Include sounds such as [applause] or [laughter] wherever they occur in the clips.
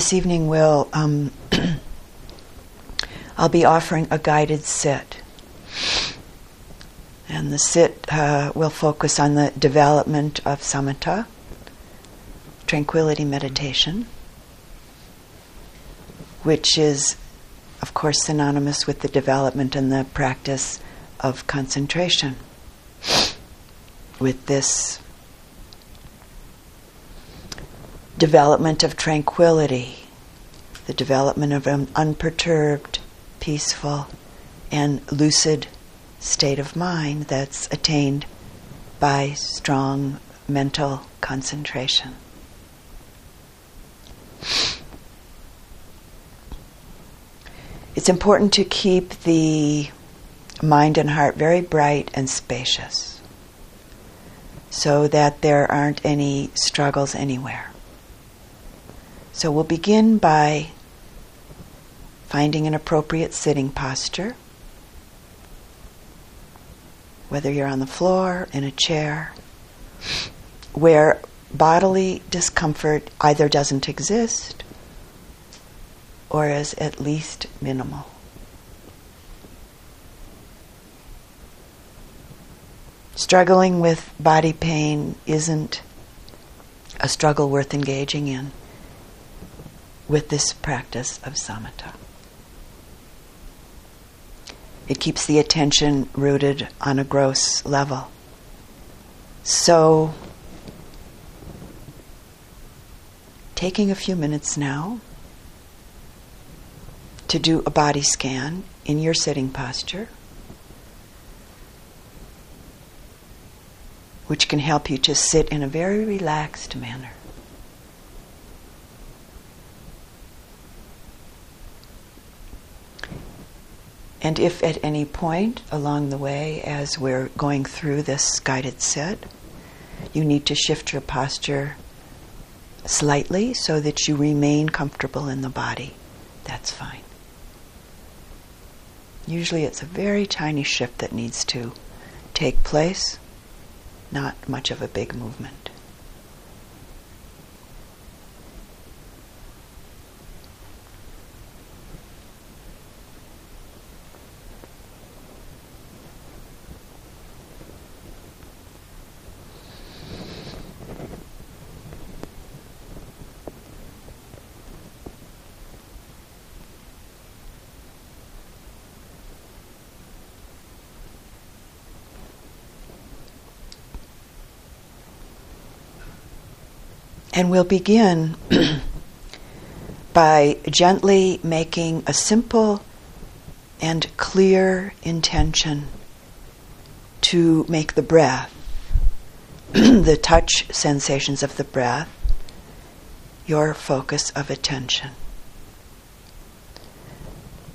This evening, we'll, um, [clears throat] I'll be offering a guided sit. And the sit uh, will focus on the development of samatha, tranquility meditation, which is, of course, synonymous with the development and the practice of concentration. With this development of tranquility, the development of an unperturbed, peaceful, and lucid state of mind that's attained by strong mental concentration. It's important to keep the mind and heart very bright and spacious so that there aren't any struggles anywhere. So we'll begin by finding an appropriate sitting posture, whether you're on the floor, in a chair, where bodily discomfort either doesn't exist or is at least minimal. Struggling with body pain isn't a struggle worth engaging in with this practice of samatha. It keeps the attention rooted on a gross level. So, taking a few minutes now to do a body scan in your sitting posture, which can help you to sit in a very relaxed manner. And if at any point along the way, as we're going through this guided sit, you need to shift your posture slightly so that you remain comfortable in the body, that's fine. Usually it's a very tiny shift that needs to take place, not much of a big movement. And we'll begin [clears throat] by gently making a simple and clear intention to make the breath, [clears throat] the touch sensations of the breath, your focus of attention.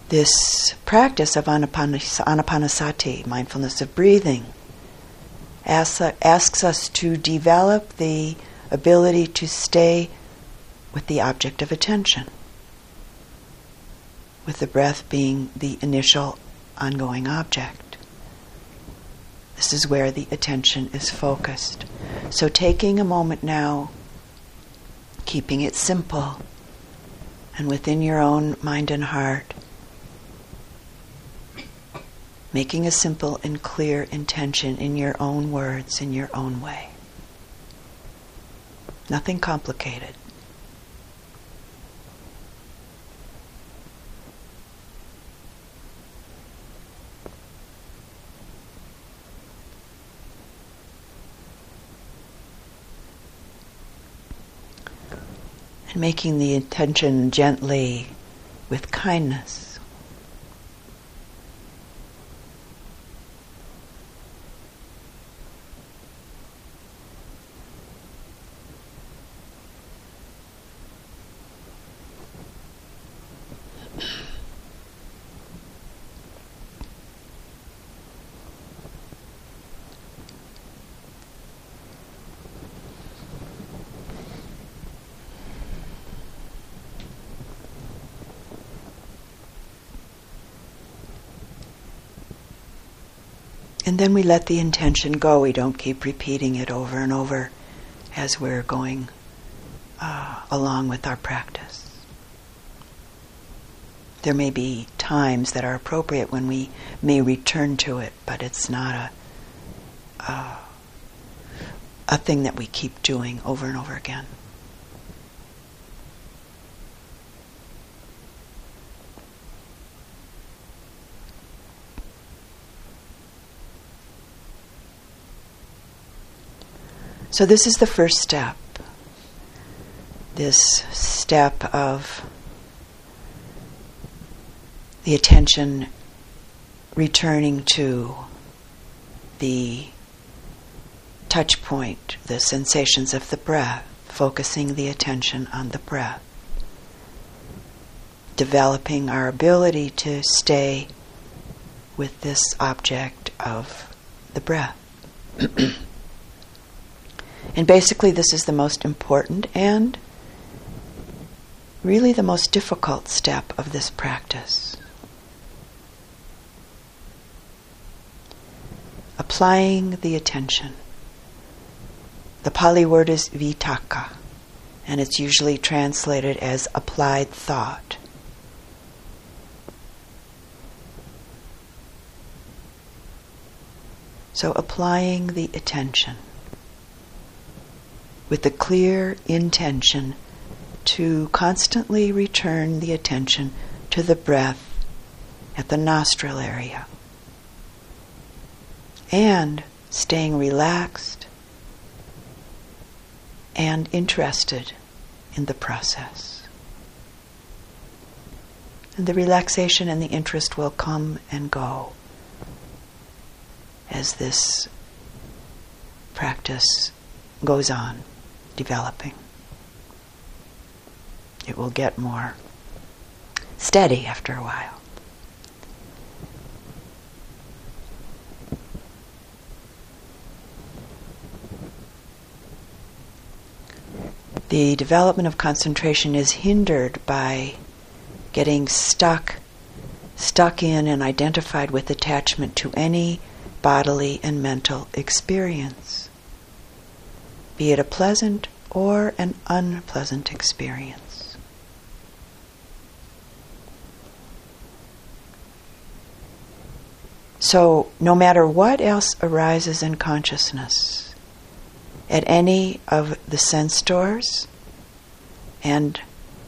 This practice of anapanasati, mindfulness of breathing, asks, us to develop the ability to stay with the object of attention, with the breath being the initial ongoing object. This is where the attention is focused. So, taking a moment now, keeping it simple, and within your own mind and heart, making a simple and clear intention in your own words, in your own way. Nothing complicated. And making the intention gently with kindness. And then we let the intention go. We don't keep repeating it over and over as we're going uh, along with our practice. There may be times that are appropriate when we may return to it, but it's not a, uh, a thing that we keep doing over and over again. So, this is the first step. This step of the attention returning to the touch point, the sensations of the breath, focusing the attention on the breath, developing our ability to stay with this object of the breath. [clears throat] and basically, this is the most important and really the most difficult step of this practice. applying the attention. The Pali word is vitakka, and it's usually translated as applied thought. So, applying the attention with the clear intention to constantly return the attention to the breath at the nostril area and staying relaxed and interested in the process. And the relaxation and the interest will come and go as this practice goes on developing. It will get more steady after a while. the development of concentration is hindered by getting stuck stuck in and identified with attachment to any bodily and mental experience be it a pleasant or an unpleasant experience so no matter what else arises in consciousness at any of the sense doors and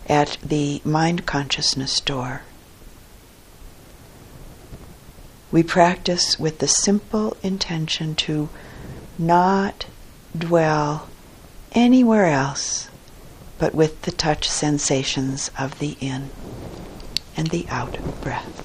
at the mind consciousness door. We practice with the simple intention to not dwell anywhere else but with the touch sensations of the in and the out breath.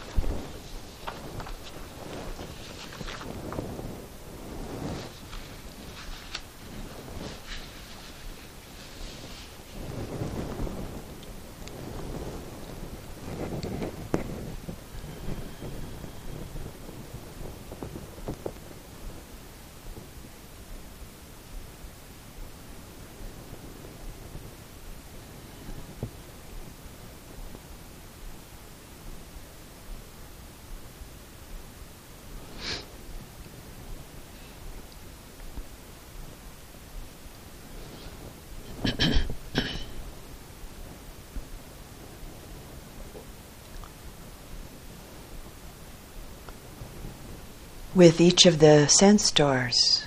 With each of the sense doors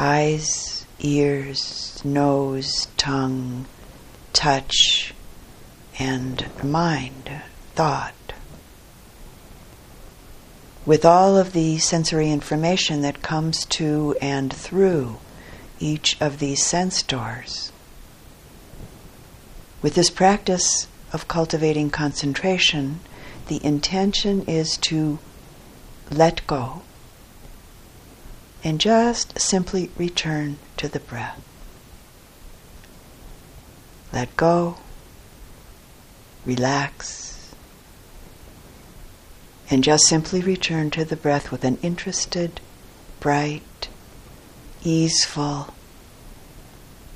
eyes, ears, nose, tongue, touch, and mind, thought. With all of the sensory information that comes to and through each of these sense doors. With this practice of cultivating concentration, the intention is to let go, and just simply return to the breath. Let go, relax, and just simply return to the breath with an interested, bright, easeful,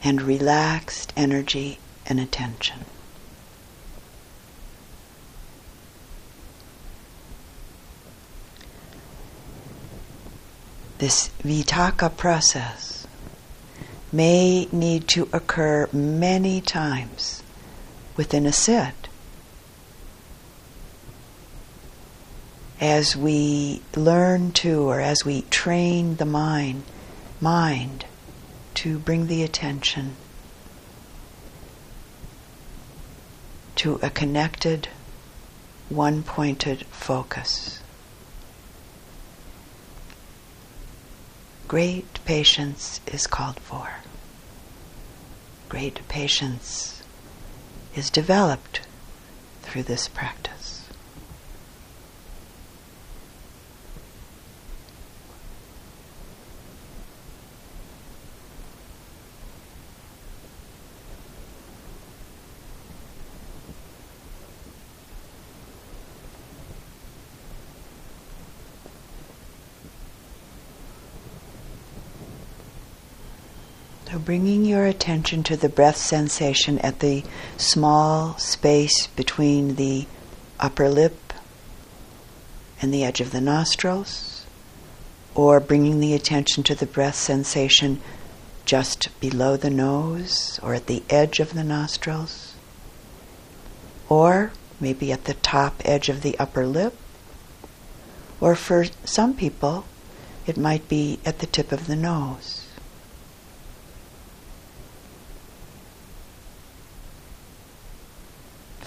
and relaxed energy and attention. This vitakka process may need to occur many times within a sit. as we learn to, or as we train the mind, mind to bring the attention to a connected, one pointed focus. Great patience is called for. Great patience is developed through this practice. So bringing your attention to the breath sensation at the small space between the upper lip and the edge of the nostrils, or bringing the attention to the breath sensation just below the nose or at the edge of the nostrils, or maybe at the top edge of the upper lip, or for some people, it might be at the tip of the nose.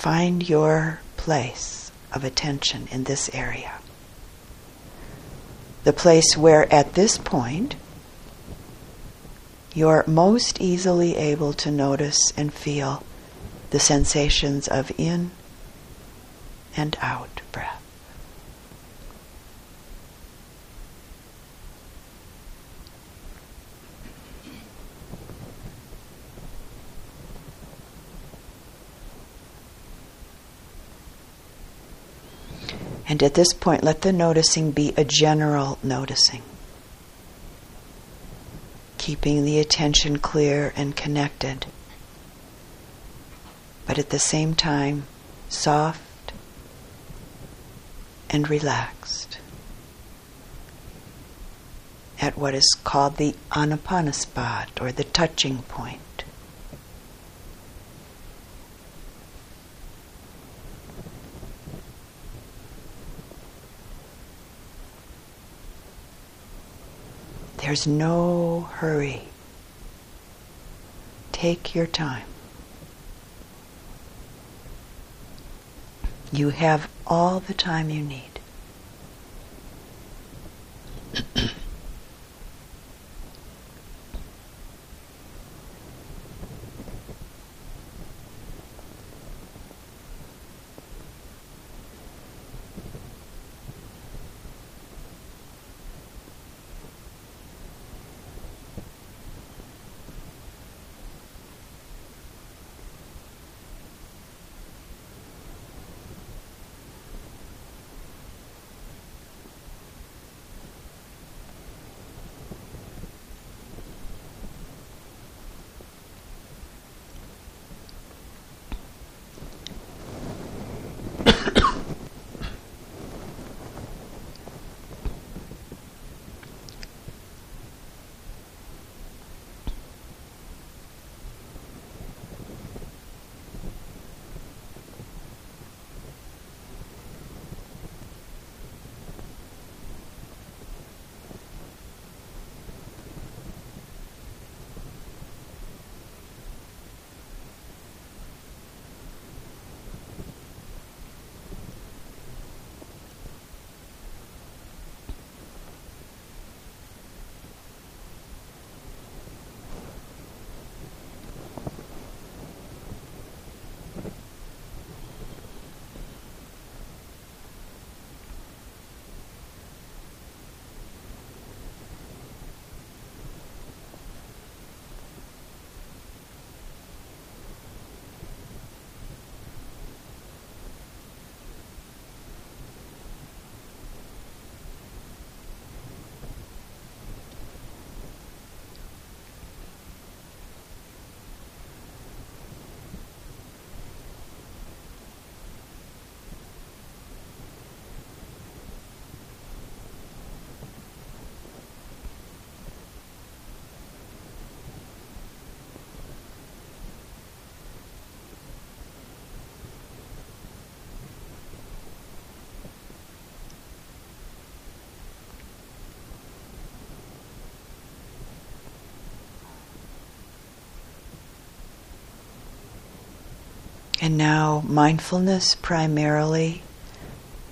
Find your place of attention in this area. The place where at this point you're most easily able to notice and feel the sensations of in and out breath. And at this point, let the noticing be a general noticing, keeping the attention clear and connected, but at the same time, soft and relaxed. At what is called the anapana spot or the touching point. There's no hurry. Take your time. You have all the time you need. [clears throat] And now mindfulness primarily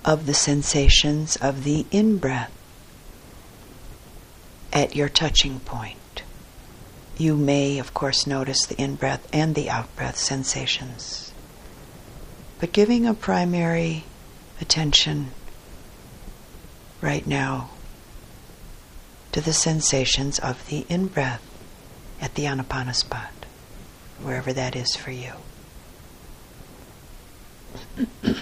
of the sensations of the in breath at your touching point. You may, of course, notice the in breath and the out breath sensations. But giving a primary attention right now to the sensations of the in breath at the anapana spot, wherever that is for you. Mm-hmm. [coughs]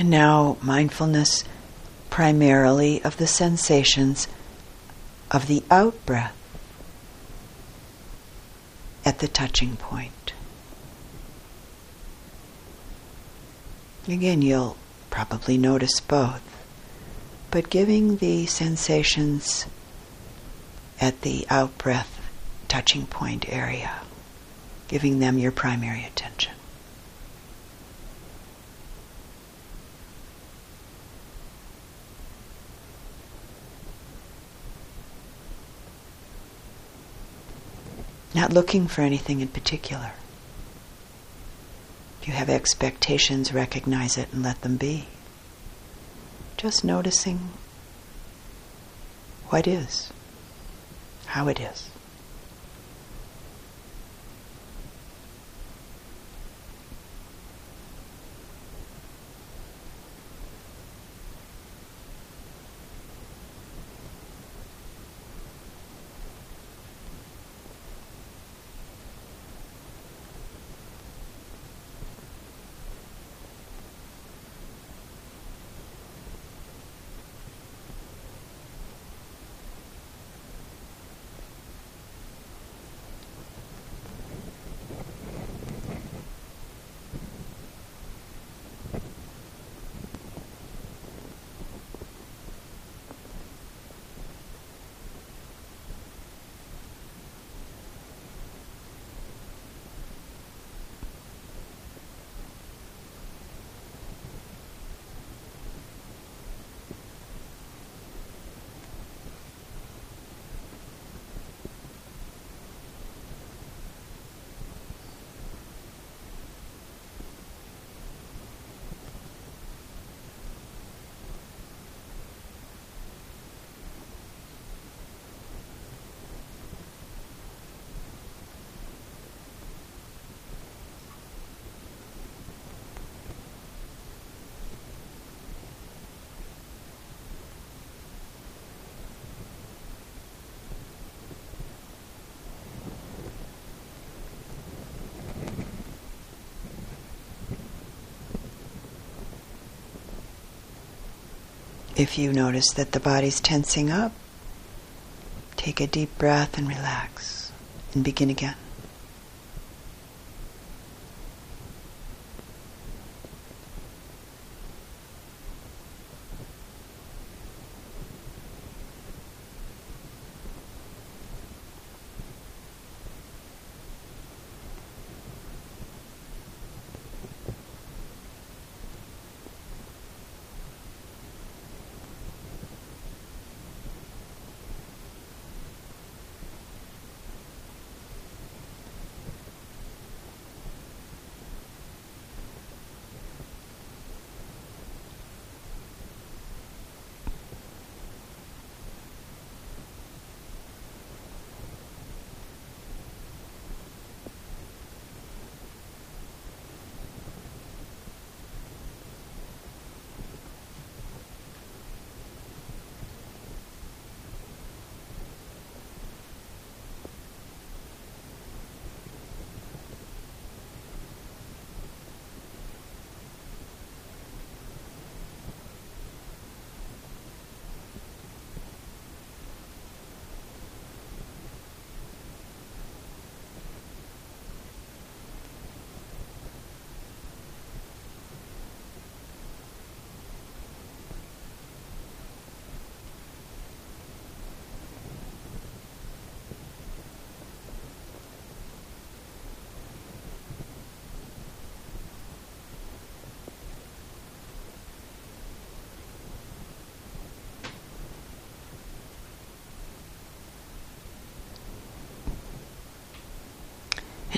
And now mindfulness primarily of the sensations of the out breath at the touching point. Again, you'll probably notice both, but giving the sensations at the out breath touching point area, giving them your primary attention. Not looking for anything in particular. If you have expectations, recognize it and let them be. Just noticing what is, how it is. If you notice that the body's tensing up, take a deep breath and relax and begin again.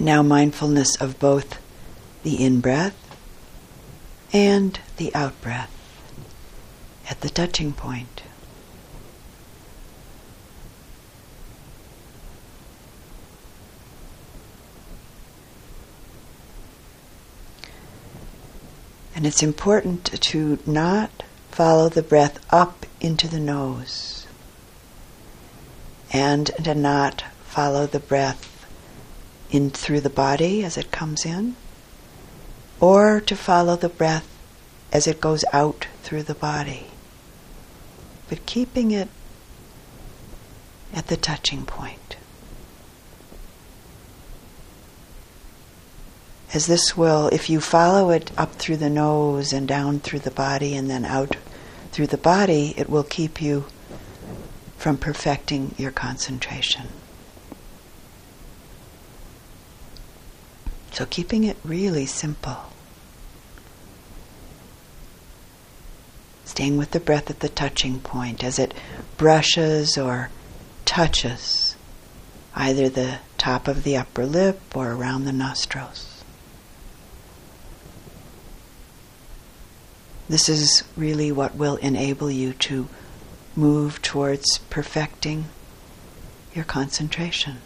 Now mindfulness of both the in breath and the out breath at the touching point. And it's important to not follow the breath up into the nose and to not follow the breath in through the body as it comes in, or to follow the breath as it goes out through the body. But keeping it at the touching point. As this will, if you follow it up through the nose and down through the body and then out through the body, it will keep you from perfecting your concentration. So keeping it really simple. Staying with the breath at the touching point as it brushes or touches either the top of the upper lip or around the nostrils. This is really what will enable you to move towards perfecting your concentration.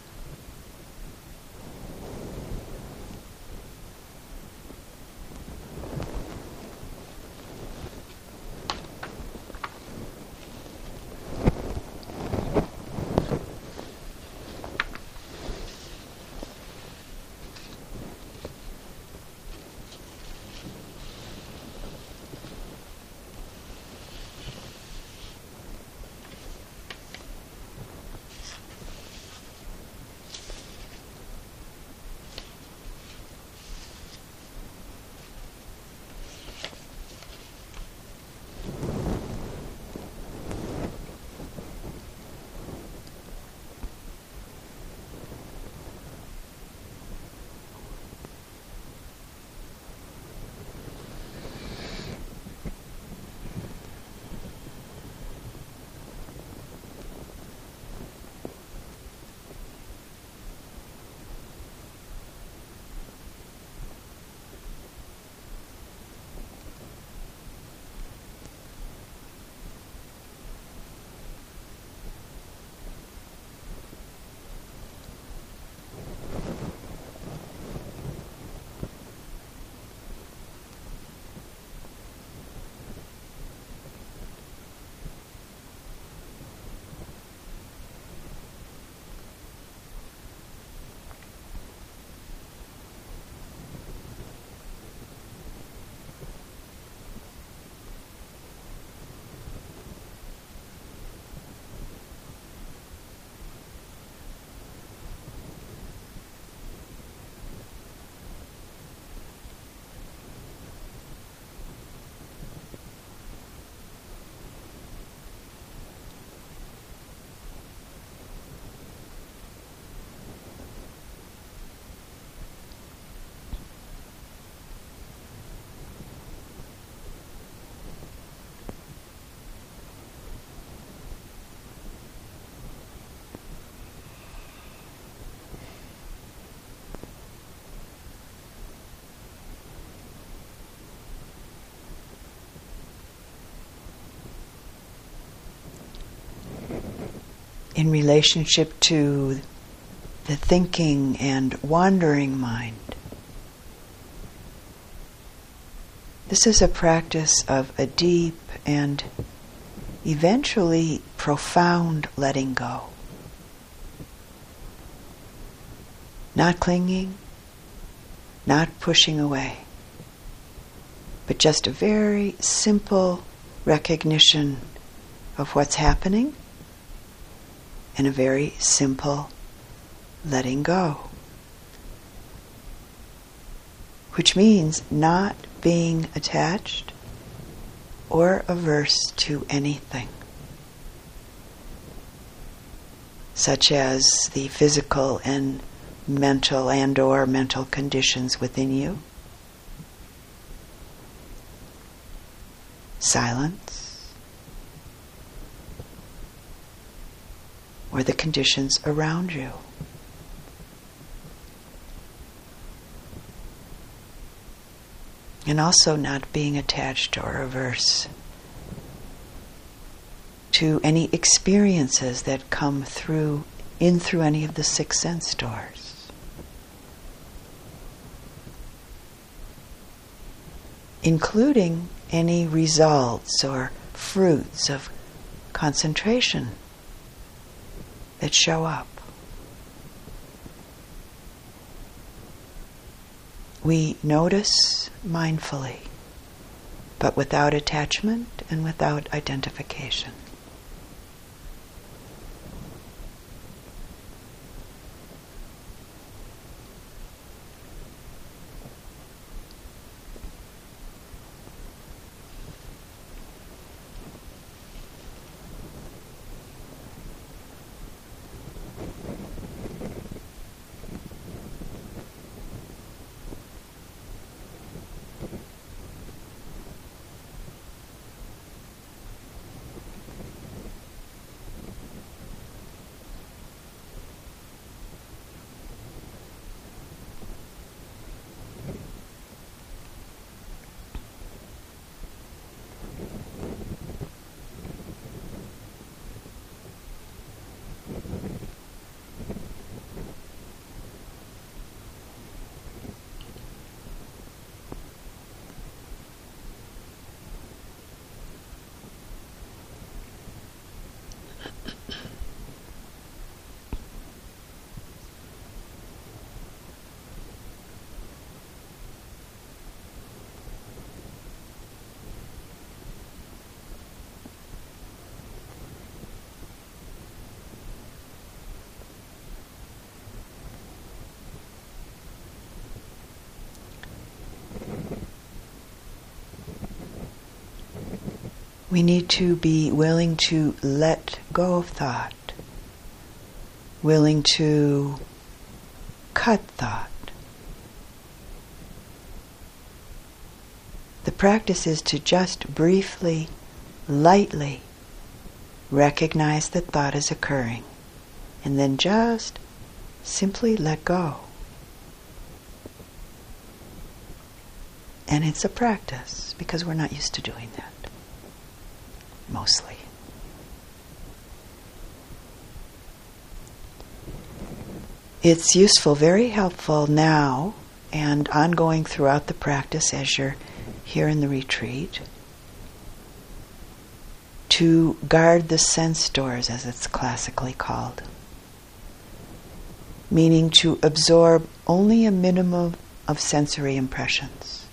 In relationship to the thinking and wandering mind. This is a practice of a deep and eventually profound letting go. Not clinging, not pushing away, but just a very simple recognition of what's happening and a very simple letting go. Which means not being attached or averse to anything, such as the physical and mental and or mental conditions within you. Silence. Or the conditions around you. and also not being attached or averse to any experiences that come through in through any of the six sense doors. Including any results or fruits of concentration that show up. we notice mindfully, but without attachment and without identification. We need to be willing to let go of thought, willing to cut thought. The practice is to just briefly, lightly recognize that thought is occurring and then just simply let go. And it's a practice because we're not used to doing that It's useful, very helpful now and ongoing throughout the practice as you're here in the retreat to guard the sense doors, as it's classically called, meaning to absorb only a minimum of sensory impressions.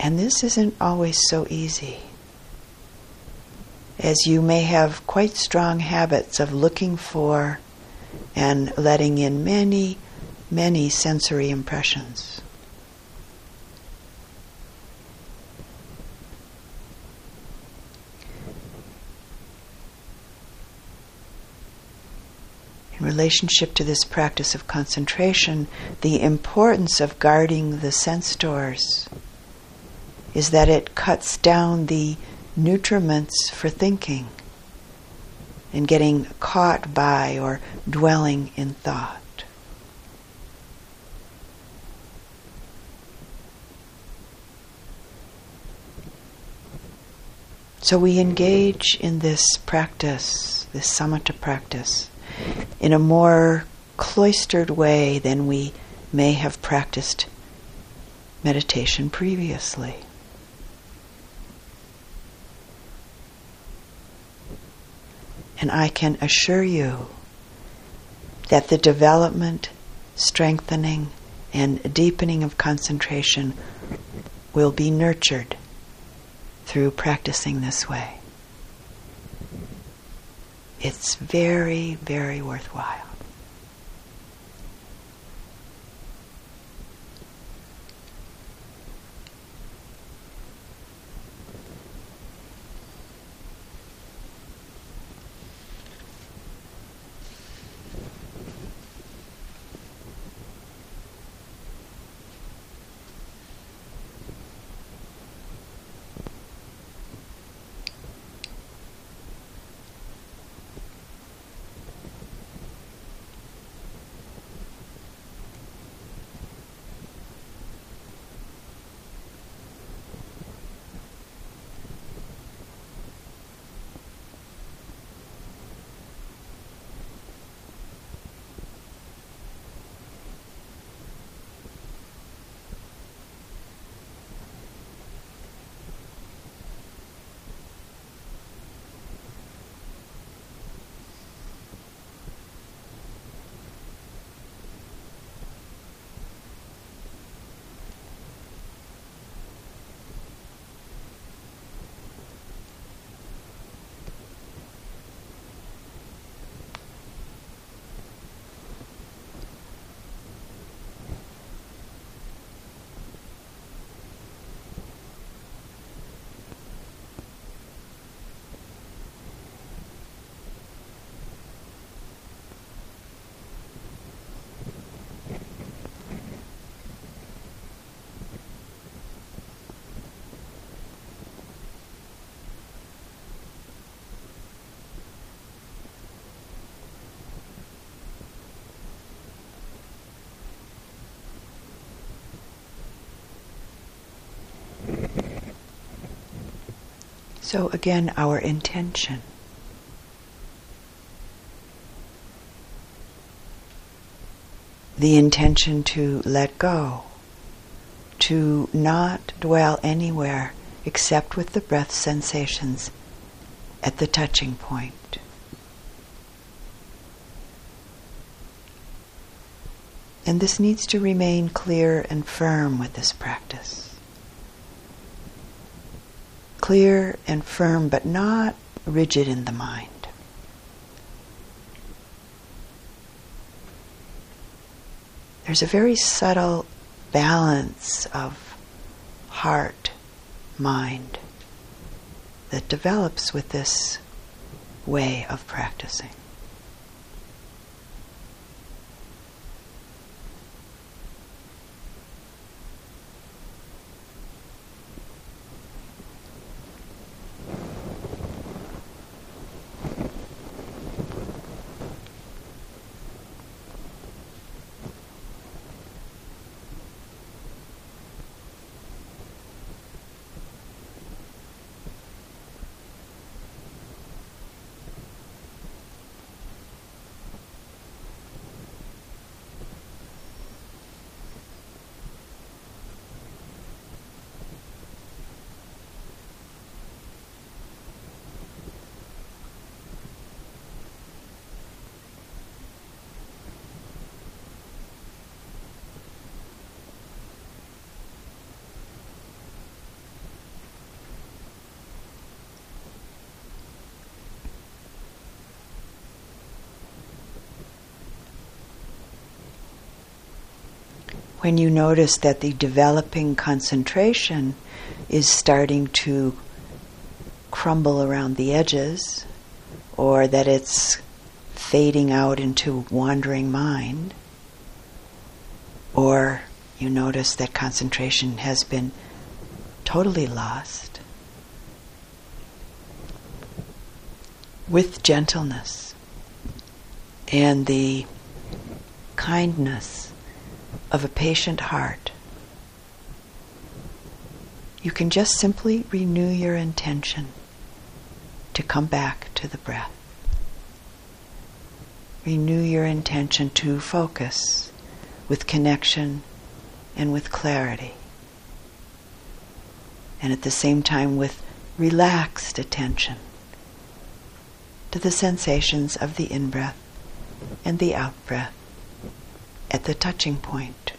And this isn't always so easy, as you may have quite strong habits of looking for and letting in many, many sensory impressions. In relationship to this practice of concentration, the importance of guarding the sense doors is that it cuts down the nutriments for thinking and getting caught by or dwelling in thought. So we engage in this practice, this samatha practice, in a more cloistered way than we may have practiced meditation previously. And I can assure you that the development, strengthening, and deepening of concentration will be nurtured through practicing this way. It's very, very worthwhile. So, again, our intention. The intention to let go, to not dwell anywhere except with the breath sensations at the touching point. And this needs to remain clear and firm with this practice clear and firm, but not rigid in the mind. There's a very subtle balance of heart, mind that develops with this way of practicing. When you notice that the developing concentration is starting to crumble around the edges, or that it's fading out into wandering mind, or you notice that concentration has been totally lost, with gentleness and the kindness of a patient heart, you can just simply renew your intention to come back to the breath. Renew your intention to focus with connection and with clarity. And at the same time with relaxed attention to the sensations of the in breath and the out breath at the touching point.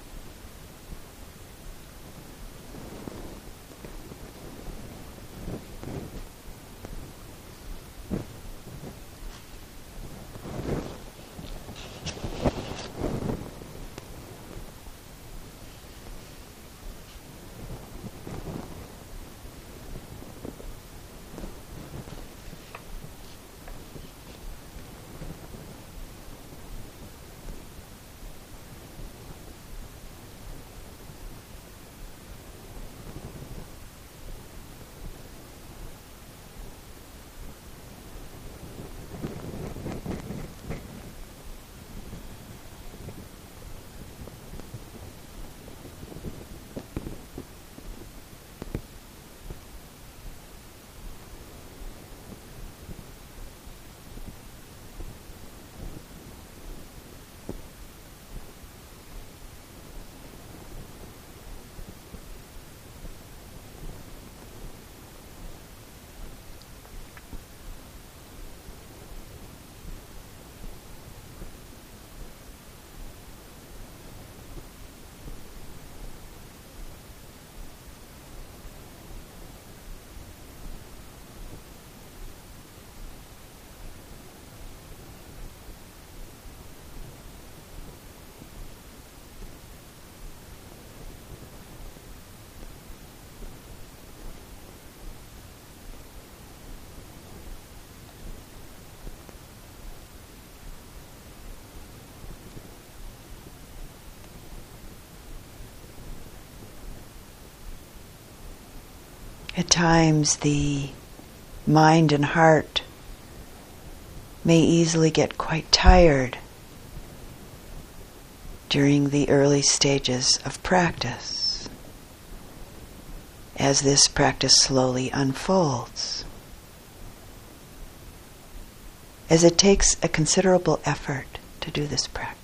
At times, the mind and heart may easily get quite tired during the early stages of practice as this practice slowly unfolds. As it takes a considerable effort to do this practice.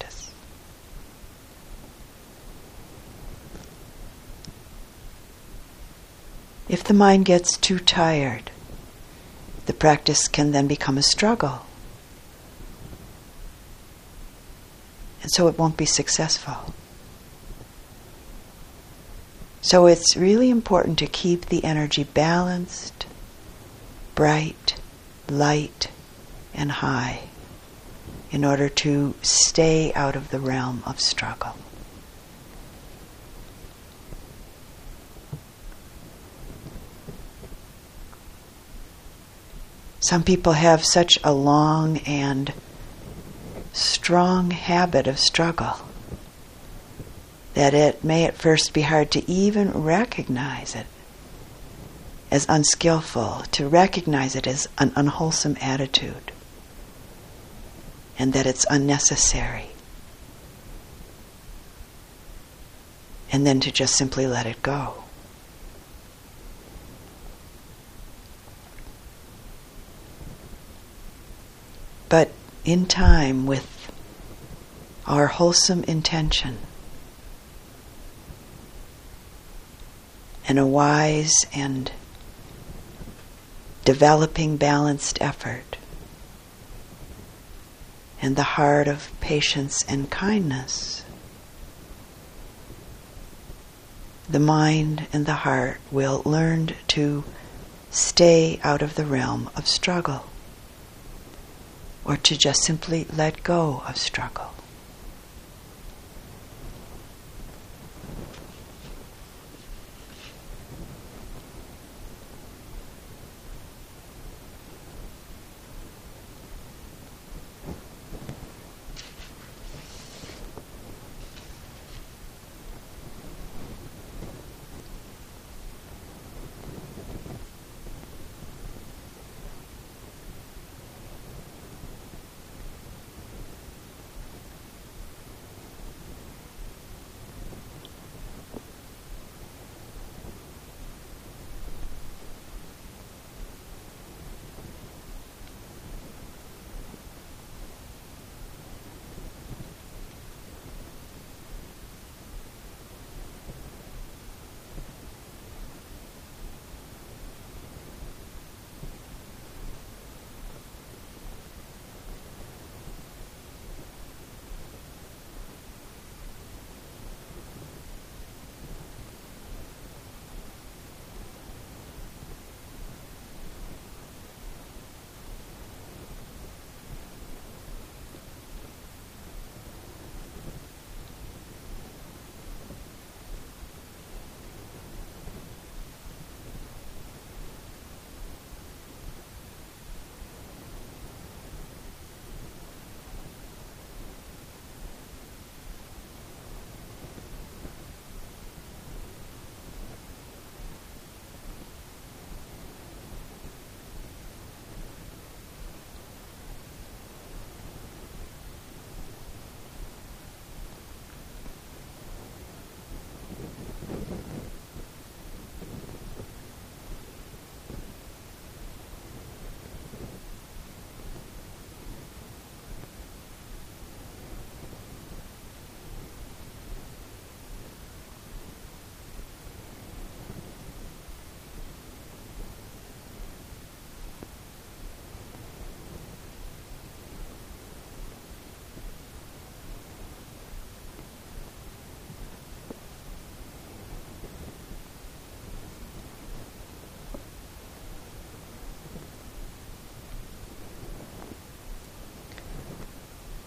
If the mind gets too tired, the practice can then become a struggle. And so it won't be successful. So it's really important to keep the energy balanced, bright, light, and high in order to stay out of the realm of struggle. Some people have such a long and strong habit of struggle that it may at first be hard to even recognize it as unskillful, to recognize it as an unwholesome attitude, and that it's unnecessary. And then to just simply let it go. But in time, with our wholesome intention and a wise and developing balanced effort, and the heart of patience and kindness, the mind and the heart will learn to stay out of the realm of struggle or to just simply let go of struggle.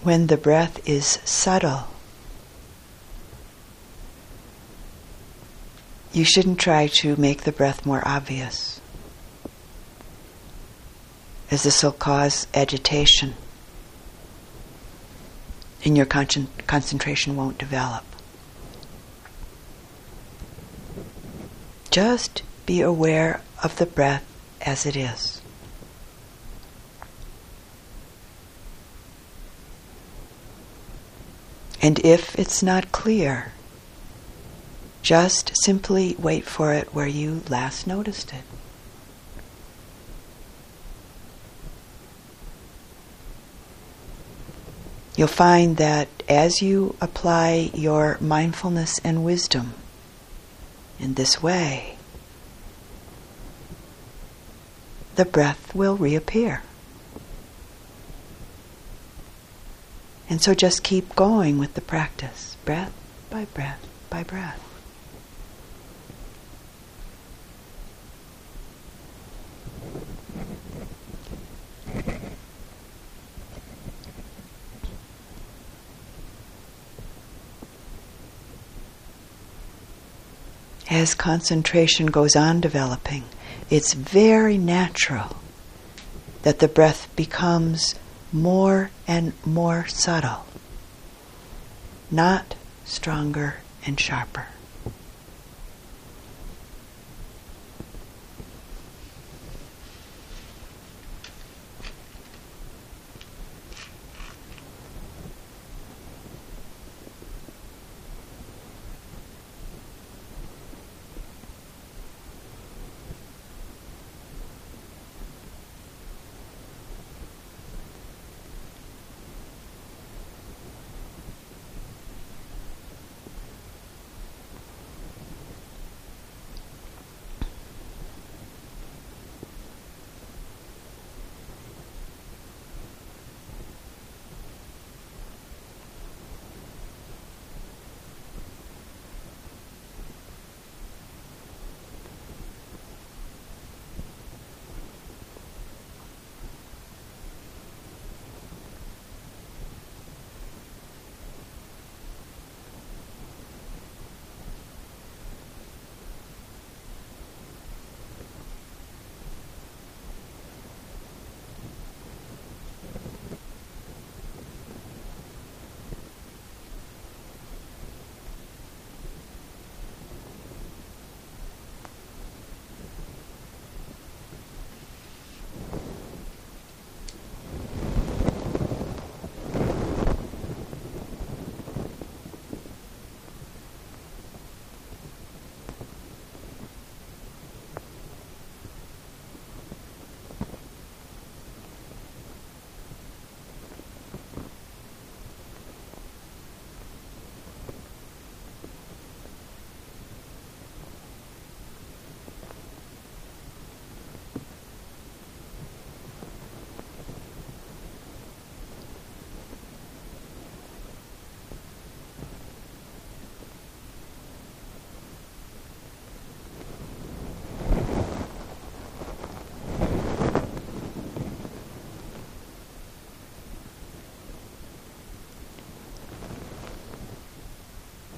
When the breath is subtle, you shouldn't try to make the breath more obvious, as this will cause agitation and your con- concentration won't develop. Just be aware of the breath as it is. And if it's not clear, just simply wait for it where you last noticed it. You'll find that as you apply your mindfulness and wisdom in this way, the breath will reappear. And so just keep going with the practice, breath by breath by breath. As concentration goes on developing, it's very natural that the breath becomes more and more subtle, not stronger and sharper.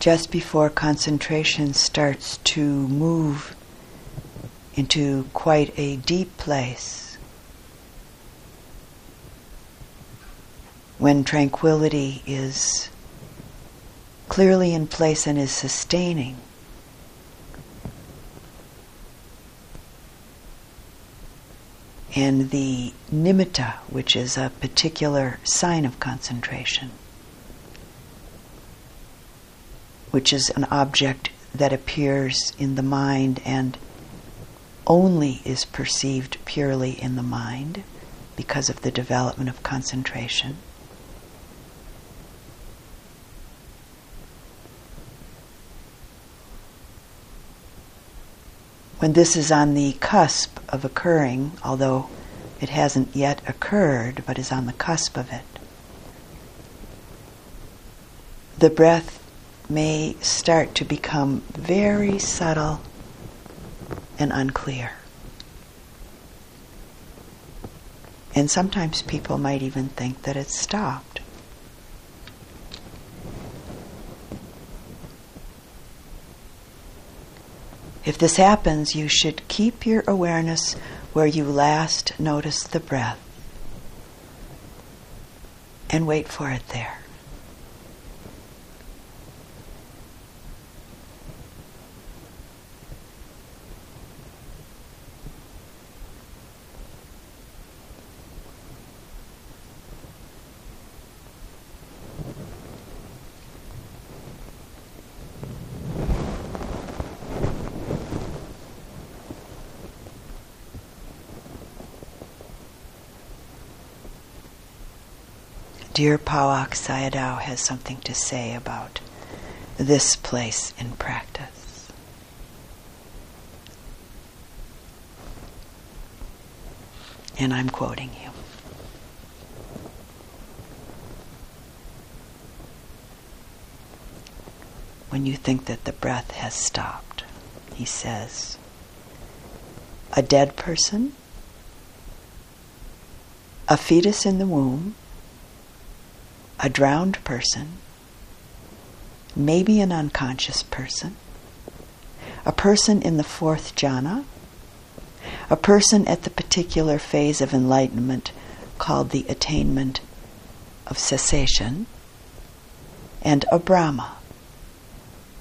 Just before concentration starts to move into quite a deep place. When tranquility is clearly in place and is sustaining. And the nimitta, which is a particular sign of concentration. Which is an object that appears in the mind and only is perceived purely in the mind because of the development of concentration. When this is on the cusp of occurring, although it hasn't yet occurred but is on the cusp of it, the breath may start to become very subtle and unclear. And sometimes people might even think that it's stopped. If this happens, you should keep your awareness where you last noticed the breath and wait for it there. Dear Pa-Auk Sayadaw has something to say about this place in practice. And I'm quoting you. When you think that the breath has stopped, he says, a dead person, a fetus in the womb, a drowned person, maybe an unconscious person, a person in the fourth jhana, a person at the particular phase of enlightenment called the attainment of cessation, and a Brahma.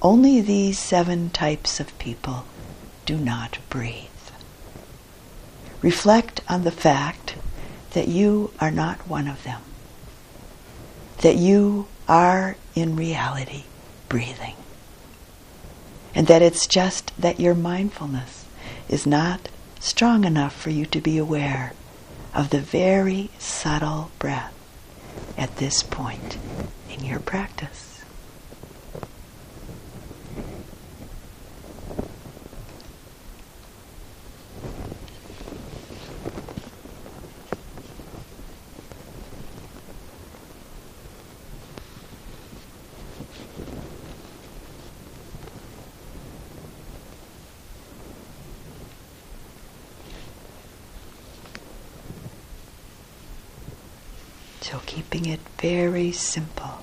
Only these seven types of people do not breathe. Reflect on the fact that you are not one of them that you are in reality breathing. And that it's just that your mindfulness is not strong enough for you to be aware of the very subtle breath at this point in your practice. So keeping it very simple.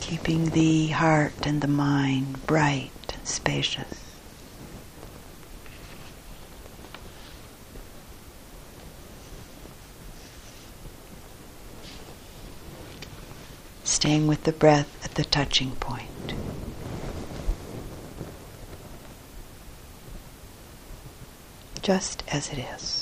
Keeping the heart and the mind bright and spacious. staying with the breath at the touching point. Just as it is.